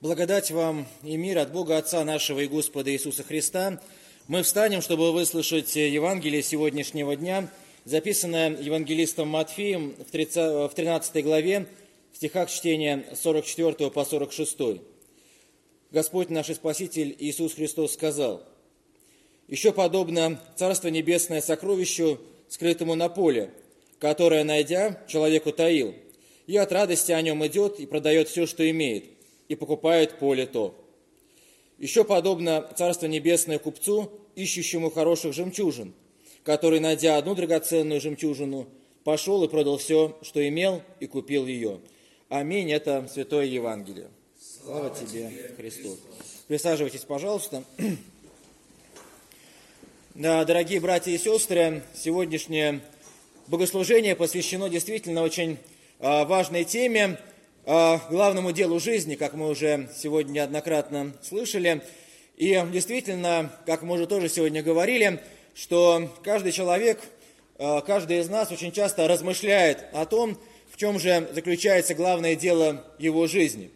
Благодать вам и мир от Бога Отца нашего и Господа Иисуса Христа. Мы встанем, чтобы выслушать Евангелие сегодняшнего дня, записанное Евангелистом Матфеем в 13 главе, в стихах чтения 44 по 46. Господь наш Спаситель Иисус Христос сказал, «Еще подобно Царство Небесное сокровищу, скрытому на поле, которое, найдя, человеку таил, и от радости о нем идет и продает все, что имеет, и покупает поле то. Еще подобно Царство Небесное купцу, ищущему хороших жемчужин, который, найдя одну драгоценную жемчужину, пошел и продал все, что имел, и купил ее. Аминь. Это Святое Евангелие. Слава тебе, Христос. Присаживайтесь, пожалуйста. Да, дорогие братья и сестры, сегодняшнее богослужение посвящено действительно очень а, важной теме – главному делу жизни, как мы уже сегодня неоднократно слышали. И действительно, как мы уже тоже сегодня говорили, что каждый человек, а, каждый из нас очень часто размышляет о том, в чем же заключается главное дело его жизни.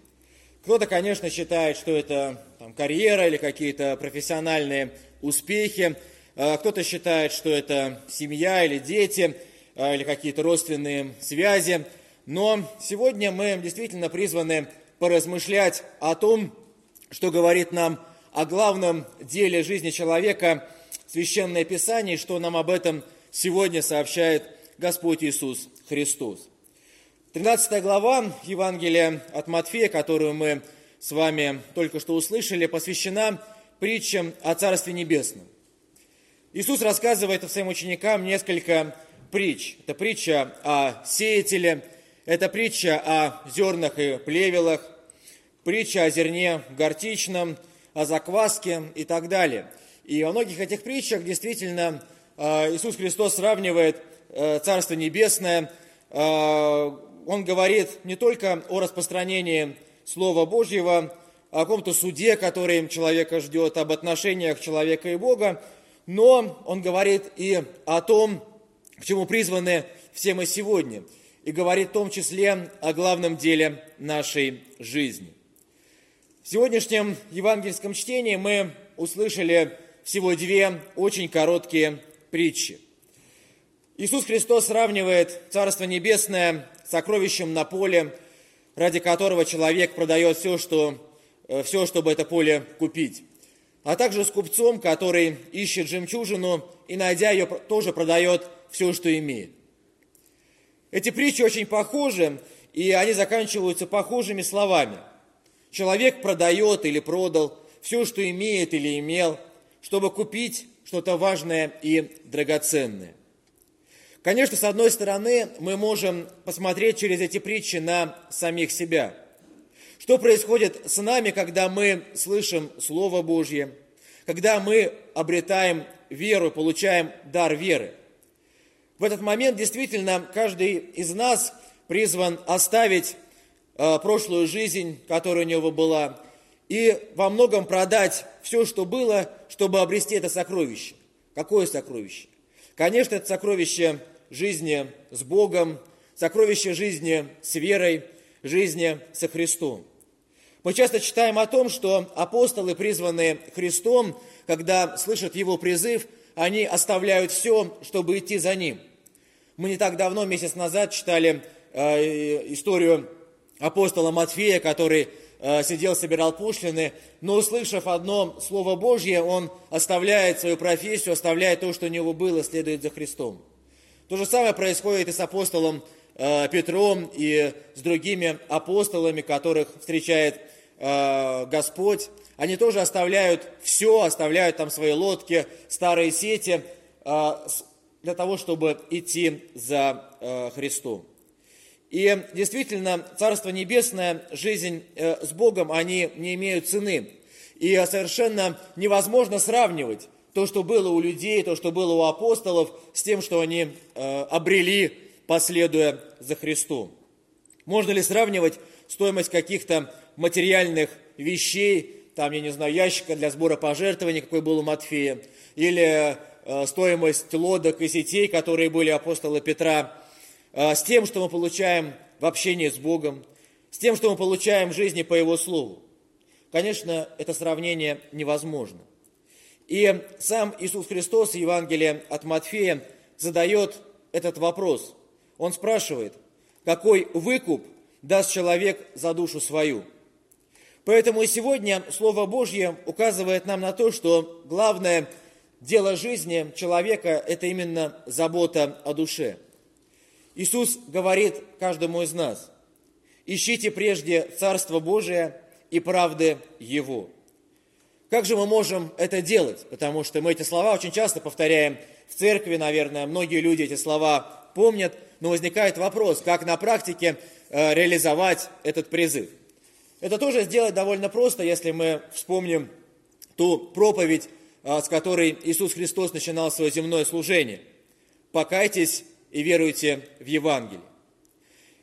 Кто-то, конечно, считает, что это там, карьера или какие-то профессиональные успехи, а, кто-то считает, что это семья или дети, а, или какие-то родственные связи – но сегодня мы действительно призваны поразмышлять о том, что говорит нам о главном деле жизни человека Священное Писание, что нам об этом сегодня сообщает Господь Иисус Христос. 13 глава Евангелия от Матфея, которую мы с вами только что услышали, посвящена притчам о Царстве Небесном. Иисус рассказывает своим ученикам несколько притч. Это притча о сеятеле, это притча о зернах и плевелах, притча о зерне горчичном, о закваске и так далее. И во многих этих притчах действительно э, Иисус Христос сравнивает э, Царство Небесное. Э, он говорит не только о распространении Слова Божьего, о каком-то суде, который человека ждет, об отношениях человека и Бога, но он говорит и о том, к чему призваны все мы сегодня – и говорит в том числе о главном деле нашей жизни. В сегодняшнем евангельском чтении мы услышали всего две очень короткие притчи. Иисус Христос сравнивает Царство Небесное с сокровищем на поле, ради которого человек продает все, что, э, все, чтобы это поле купить. А также с купцом, который ищет жемчужину и, найдя ее, тоже продает все, что имеет. Эти притчи очень похожи, и они заканчиваются похожими словами. Человек продает или продал все, что имеет или имел, чтобы купить что-то важное и драгоценное. Конечно, с одной стороны, мы можем посмотреть через эти притчи на самих себя. Что происходит с нами, когда мы слышим Слово Божье, когда мы обретаем веру, получаем дар веры – в этот момент действительно каждый из нас призван оставить э, прошлую жизнь, которая у него была, и во многом продать все, что было, чтобы обрести это сокровище. Какое сокровище? Конечно, это сокровище жизни с Богом, сокровище жизни с верой, жизни со Христом. Мы часто читаем о том, что апостолы, призванные Христом, когда слышат Его призыв – они оставляют все, чтобы идти за ним. Мы не так давно, месяц назад, читали э, историю апостола Матфея, который э, сидел, собирал пошлины, но услышав одно Слово Божье, он оставляет свою профессию, оставляет то, что у него было, следует за Христом. То же самое происходит и с апостолом э, Петром, и с другими апостолами, которых встречает Господь. Они тоже оставляют все, оставляют там свои лодки, старые сети э, для того, чтобы идти за э, Христом. И действительно, Царство Небесное, жизнь э, с Богом, они не имеют цены. И совершенно невозможно сравнивать то, что было у людей, то, что было у апостолов, с тем, что они обрели, последуя за Христом. Можно ли сравнивать стоимость каких-то материальных вещей там, я не знаю, ящика для сбора пожертвований, какой был у Матфея, или э, стоимость лодок и сетей, которые были апостола Петра, э, с тем, что мы получаем в общении с Богом, с тем, что мы получаем в жизни по Его Слову. конечно, это сравнение невозможно. И сам Иисус Христос в Евангелии от Матфея задает этот вопрос. Он спрашивает, какой выкуп даст человек за душу свою? Поэтому сегодня Слово Божье указывает нам на то, что главное дело жизни человека – это именно забота о душе. Иисус говорит каждому из нас, ищите прежде Царство Божие и правды Его. Как же мы можем это делать? Потому что мы эти слова очень часто повторяем в церкви, наверное, многие люди эти слова помнят, но возникает вопрос, как на практике э, реализовать этот призыв. Это тоже сделать довольно просто, если мы вспомним ту проповедь, э, с которой Иисус Христос начинал свое земное служение. «Покайтесь и веруйте в Евангелие».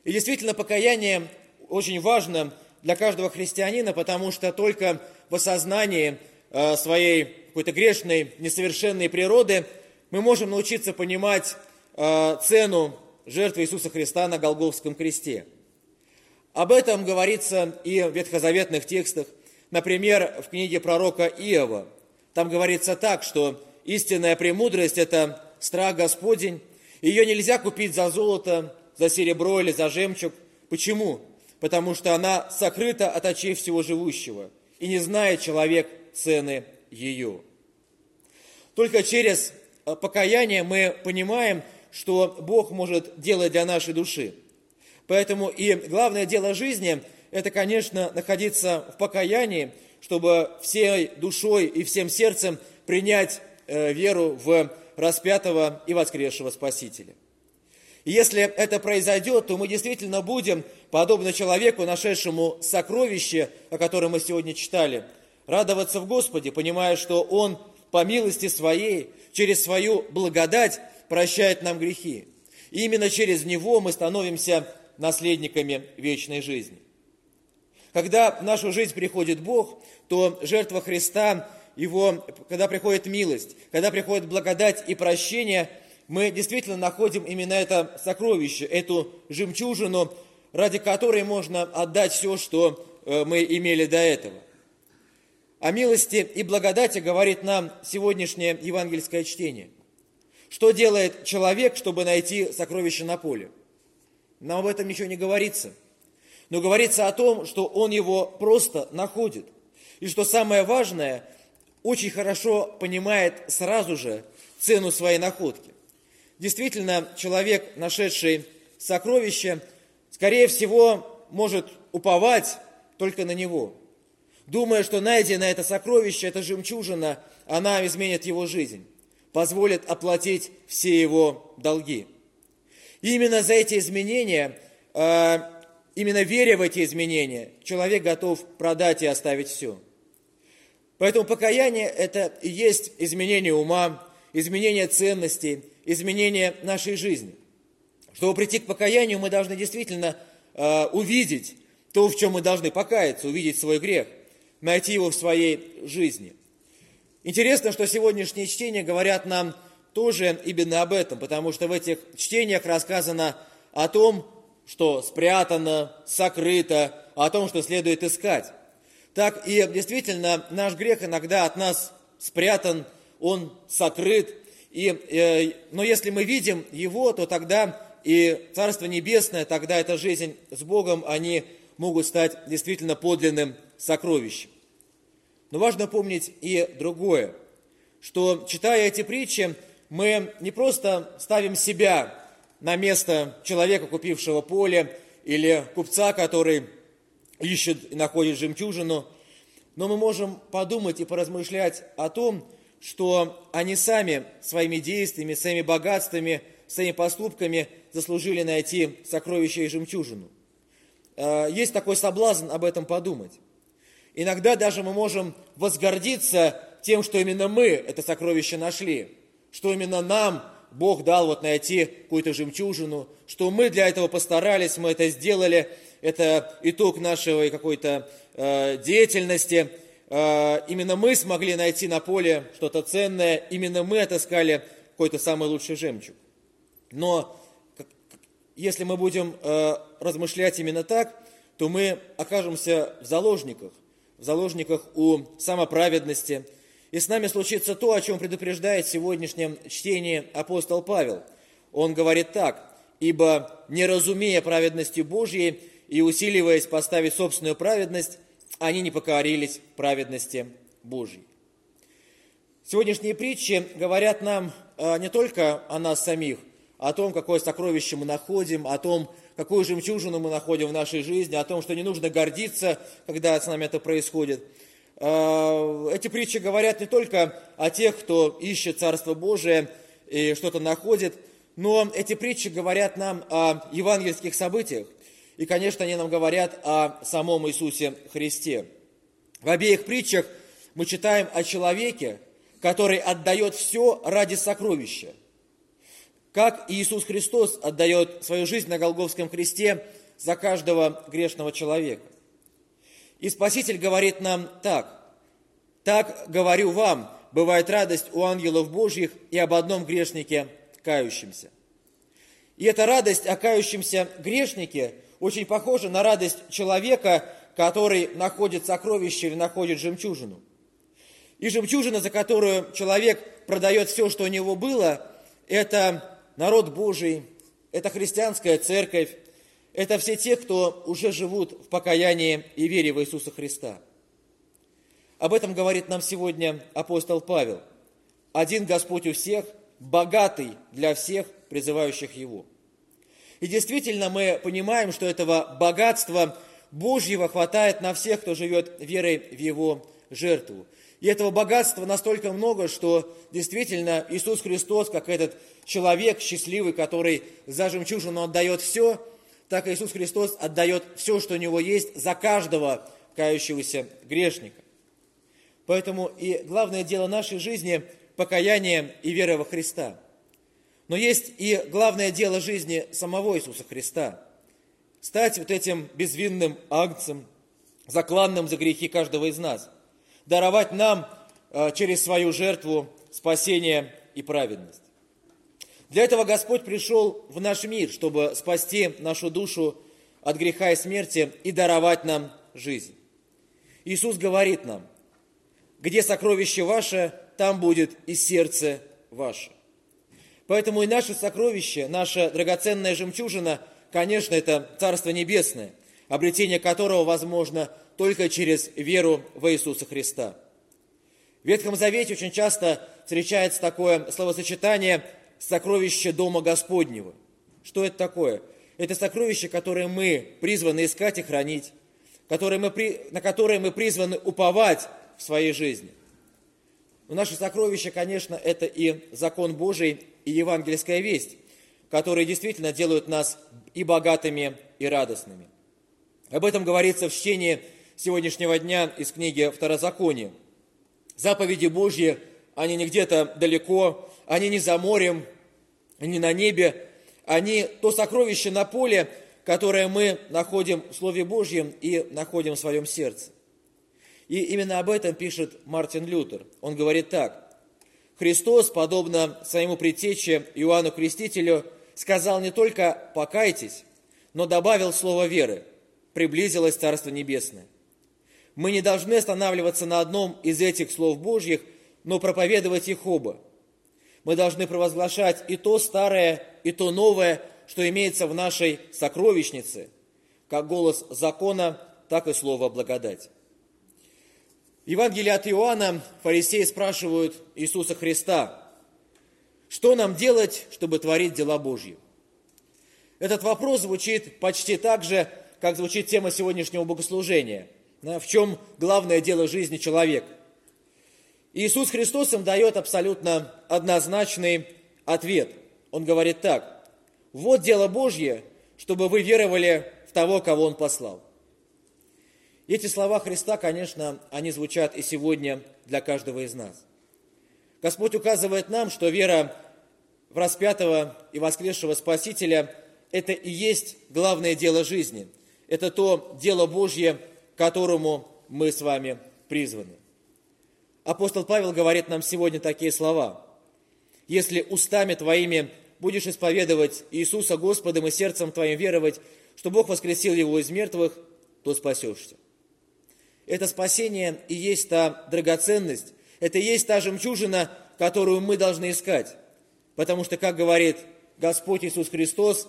И действительно, покаяние очень важно для каждого христианина, потому что только в осознании э, своей какой-то грешной, несовершенной природы мы можем научиться понимать э, цену жертвы Иисуса Христа на Голговском кресте. Об этом говорится и в ветхозаветных текстах. Например, в книге пророка Иова. Там говорится так, что истинная премудрость – это страх Господень. Ее нельзя купить за золото, за серебро или за жемчуг. Почему? потому что она сокрыта от очей всего живущего, и не знает человек цены ее. Только через э, покаяние мы понимаем, что Бог может делать для нашей души. Поэтому и главное дело жизни – это, конечно, находиться в покаянии, чтобы всей душой и всем сердцем принять э, веру в распятого и воскресшего Спасителя. И если это произойдет, то мы действительно будем, подобно человеку, нашедшему сокровище, о котором мы сегодня читали, радоваться в Господе, понимая, что Он по милости Своей, через свою благодать прощает нам грехи. И именно через Него мы становимся наследниками вечной жизни. Когда в нашу жизнь приходит Бог, то жертва Христа, его, когда приходит милость, когда приходит благодать и прощение – мы действительно находим именно это сокровище, эту жемчужину, ради которой можно отдать все, что э, мы имели до этого. О милости и благодати говорит нам сегодняшнее евангельское чтение. Что делает человек, чтобы найти сокровище на поле? Нам об этом ничего не говорится. Но говорится о том, что он его просто находит. И что самое важное, очень хорошо понимает сразу же цену своей находки. Действительно, человек, нашедший сокровище, скорее всего, может уповать только на него, думая, что найденное это сокровище, эта жемчужина, она изменит его жизнь, позволит оплатить все его долги. И именно за эти изменения, а, именно веря в эти изменения, человек готов продать и оставить все. Поэтому покаяние – это и есть изменение ума, изменение ценностей, изменение нашей жизни. Чтобы прийти к покаянию, мы должны действительно э, увидеть то, в чем мы должны покаяться, увидеть свой грех, найти его в своей жизни. Интересно, что сегодняшние чтения говорят нам тоже именно об этом, потому что в этих чтениях рассказано о том, что спрятано, сокрыто, о том, что следует искать. Так и действительно наш грех иногда от нас спрятан, он сокрыт, и, э, но если мы видим Его, то тогда и Царство Небесное, тогда эта жизнь с Богом, они могут стать действительно подлинным сокровищем. Но важно помнить и другое, что читая эти притчи, мы не просто ставим себя на место человека, купившего поле, или купца, который ищет и находит жемчужину, но мы можем подумать и поразмышлять о том, что они сами своими действиями, своими богатствами, своими поступками заслужили найти сокровище и жемчужину. А, есть такой соблазн об этом подумать. Иногда даже мы можем возгордиться тем, что именно мы это сокровище нашли, что именно нам Бог дал вот найти какую-то жемчужину, что мы для этого постарались, мы это сделали, это итог нашей какой-то э, деятельности – Э, именно мы смогли найти на поле что-то ценное, именно мы отыскали какой-то самый лучший жемчуг. Но если мы будем э, размышлять именно так, то мы окажемся в заложниках, в заложниках у самоправедности. И с нами случится то, о чем предупреждает в сегодняшнем чтении апостол Павел. Он говорит так, «Ибо, не разумея праведности Божьей и усиливаясь поставить собственную праведность, они не покорились праведности Божьей». Сегодняшние притчи говорят нам э, не только о нас самих, о том, какое сокровище мы находим, о том, какую жемчужину мы находим в нашей жизни, о том, что не нужно гордиться, когда с нами это происходит. Э, эти притчи говорят не только о тех, кто ищет Царство Божие и что-то находит, но эти притчи говорят нам о евангельских событиях. И, конечно, они нам говорят о самом Иисусе Христе. В обеих притчах мы читаем о человеке, который отдает все ради сокровища как Иисус Христос отдает свою жизнь на Голговском кресте за каждого грешного человека. И Спаситель говорит нам так. «Так говорю вам, бывает радость у ангелов Божьих и об одном грешнике кающемся». И эта радость о кающемся грешнике очень похожа на радость человека, который находит сокровище или находит жемчужину. И жемчужина, за которую человек продает все, что у него было, это народ Божий, это христианская церковь, это все те, кто уже живут в покаянии и вере в Иисуса Христа. Об этом говорит нам сегодня апостол Павел. Один Господь у всех, богатый для всех, призывающих Его. И действительно мы понимаем, что этого богатства Божьего хватает на всех, кто живет верой в Его жертву. И этого богатства настолько много, что действительно Иисус Христос, как этот человек счастливый, который за жемчужину отдает все, так Иисус Христос отдает все, что у него есть, за каждого кающегося грешника. Поэтому и главное дело нашей жизни – покаяние и вера во Христа. Но есть и главное дело жизни самого Иисуса Христа – стать вот этим безвинным агнцем, закланным за грехи каждого из нас – даровать нам э, через свою жертву спасение и праведность. Для этого Господь пришел в наш мир, чтобы спасти нашу душу от греха и смерти и даровать нам жизнь. Иисус говорит нам, где сокровище ваше, там будет и сердце ваше. Поэтому и наше сокровище, наша драгоценная жемчужина, конечно, это Царство Небесное, обретение которого возможно только через веру в Иисуса Христа. В Ветхом Завете очень часто встречается такое словосочетание «сокровище Дома Господнего». Что это такое? Это сокровище, которое мы призваны искать и хранить, которое мы, на которое мы призваны уповать в своей жизни. Но наше сокровище, конечно, это и закон Божий, и евангельская весть, которые действительно делают нас и богатыми, и радостными. Об этом говорится в чтении сегодняшнего дня из книги Второзакония. Заповеди Божьи, они не где-то далеко, они не за морем, не на небе, они то сокровище на поле, которое мы находим в Слове Божьем и находим в своем сердце. И именно об этом пишет Мартин Лютер. Он говорит так. Христос, подобно своему предтече Иоанну Крестителю, сказал не только «покайтесь», но добавил слово веры «приблизилось Царство Небесное» мы не должны останавливаться на одном из этих слов Божьих, но проповедовать их оба. Мы должны провозглашать и то старое, и то новое, что имеется в нашей сокровищнице, как голос закона, так и слово благодать. В Евангелии от Иоанна фарисеи спрашивают Иисуса Христа, что нам делать, чтобы творить дела Божьи? Этот вопрос звучит почти так же, как звучит тема сегодняшнего богослужения – в чем главное дело жизни человека. Иисус Христос им дает абсолютно однозначный ответ. Он говорит так, вот дело Божье, чтобы вы веровали в того, кого Он послал. Эти слова Христа, конечно, они звучат и сегодня для каждого из нас. Господь указывает нам, что вера в распятого и воскресшего Спасителя – это и есть главное дело жизни. Это то дело Божье, которому мы с вами призваны. Апостол Павел говорит нам сегодня такие слова. «Если устами твоими будешь исповедовать Иисуса Господом и сердцем твоим веровать, что Бог воскресил Его из мертвых, то спасешься». это спасение и есть та драгоценность, это и есть та жемчужина, которую мы должны искать. Потому что, как говорит Господь Иисус Христос,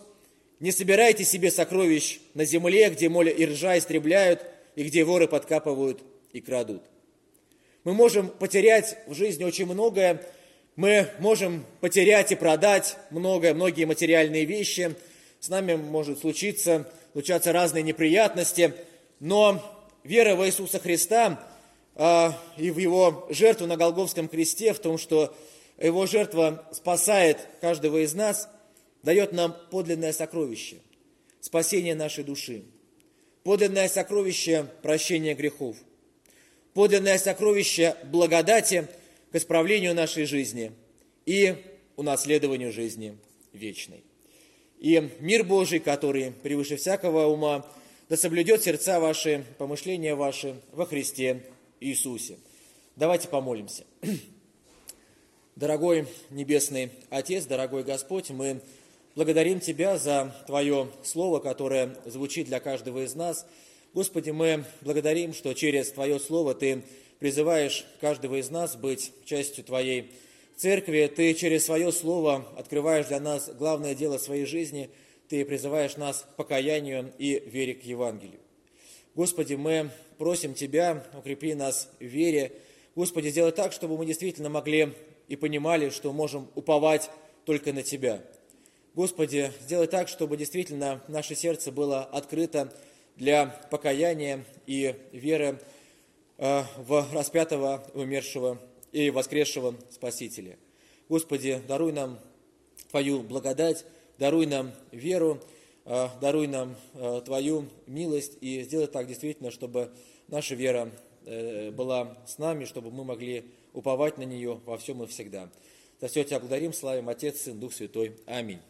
не собирайте себе сокровищ на земле, где моля и ржа истребляют, и где воры подкапывают и крадут. Мы можем потерять в жизни очень многое, мы можем потерять и продать многое, многие материальные вещи, с нами может случиться, случаться разные неприятности, но вера в Иисуса Христа а, и в Его жертву на Голговском кресте, в том, что Его жертва спасает каждого из нас, дает нам подлинное сокровище, спасение нашей души, подлинное сокровище прощения грехов, подлинное сокровище благодати к исправлению нашей жизни и унаследованию жизни вечной. И мир Божий, который превыше всякого ума, да соблюдет сердца ваши, помышления ваши во Христе Иисусе. Давайте помолимся. Дорогой Небесный Отец, дорогой Господь, мы благодарим Тебя за Твое Слово, которое звучит для каждого из нас. Господи, мы благодарим, что через Твое Слово Ты призываешь каждого из нас быть частью Твоей церкви. Ты через свое Слово открываешь для нас главное дело своей жизни. Ты призываешь нас к покаянию и вере к Евангелию. Господи, мы просим Тебя, укрепи нас в вере. Господи, сделай так, чтобы мы действительно могли и понимали, что можем уповать только на Тебя. Господи, сделай так, чтобы действительно наше сердце было открыто для покаяния и веры э, в распятого, умершего и воскресшего Спасителя. Господи, даруй нам Твою благодать, даруй нам веру, э, даруй нам э, Твою милость и сделай так действительно, чтобы наша вера была с нами, чтобы мы могли уповать на нее во всем и всегда. За все Тебя благодарим, славим Отец, Сын, Дух Святой. Аминь.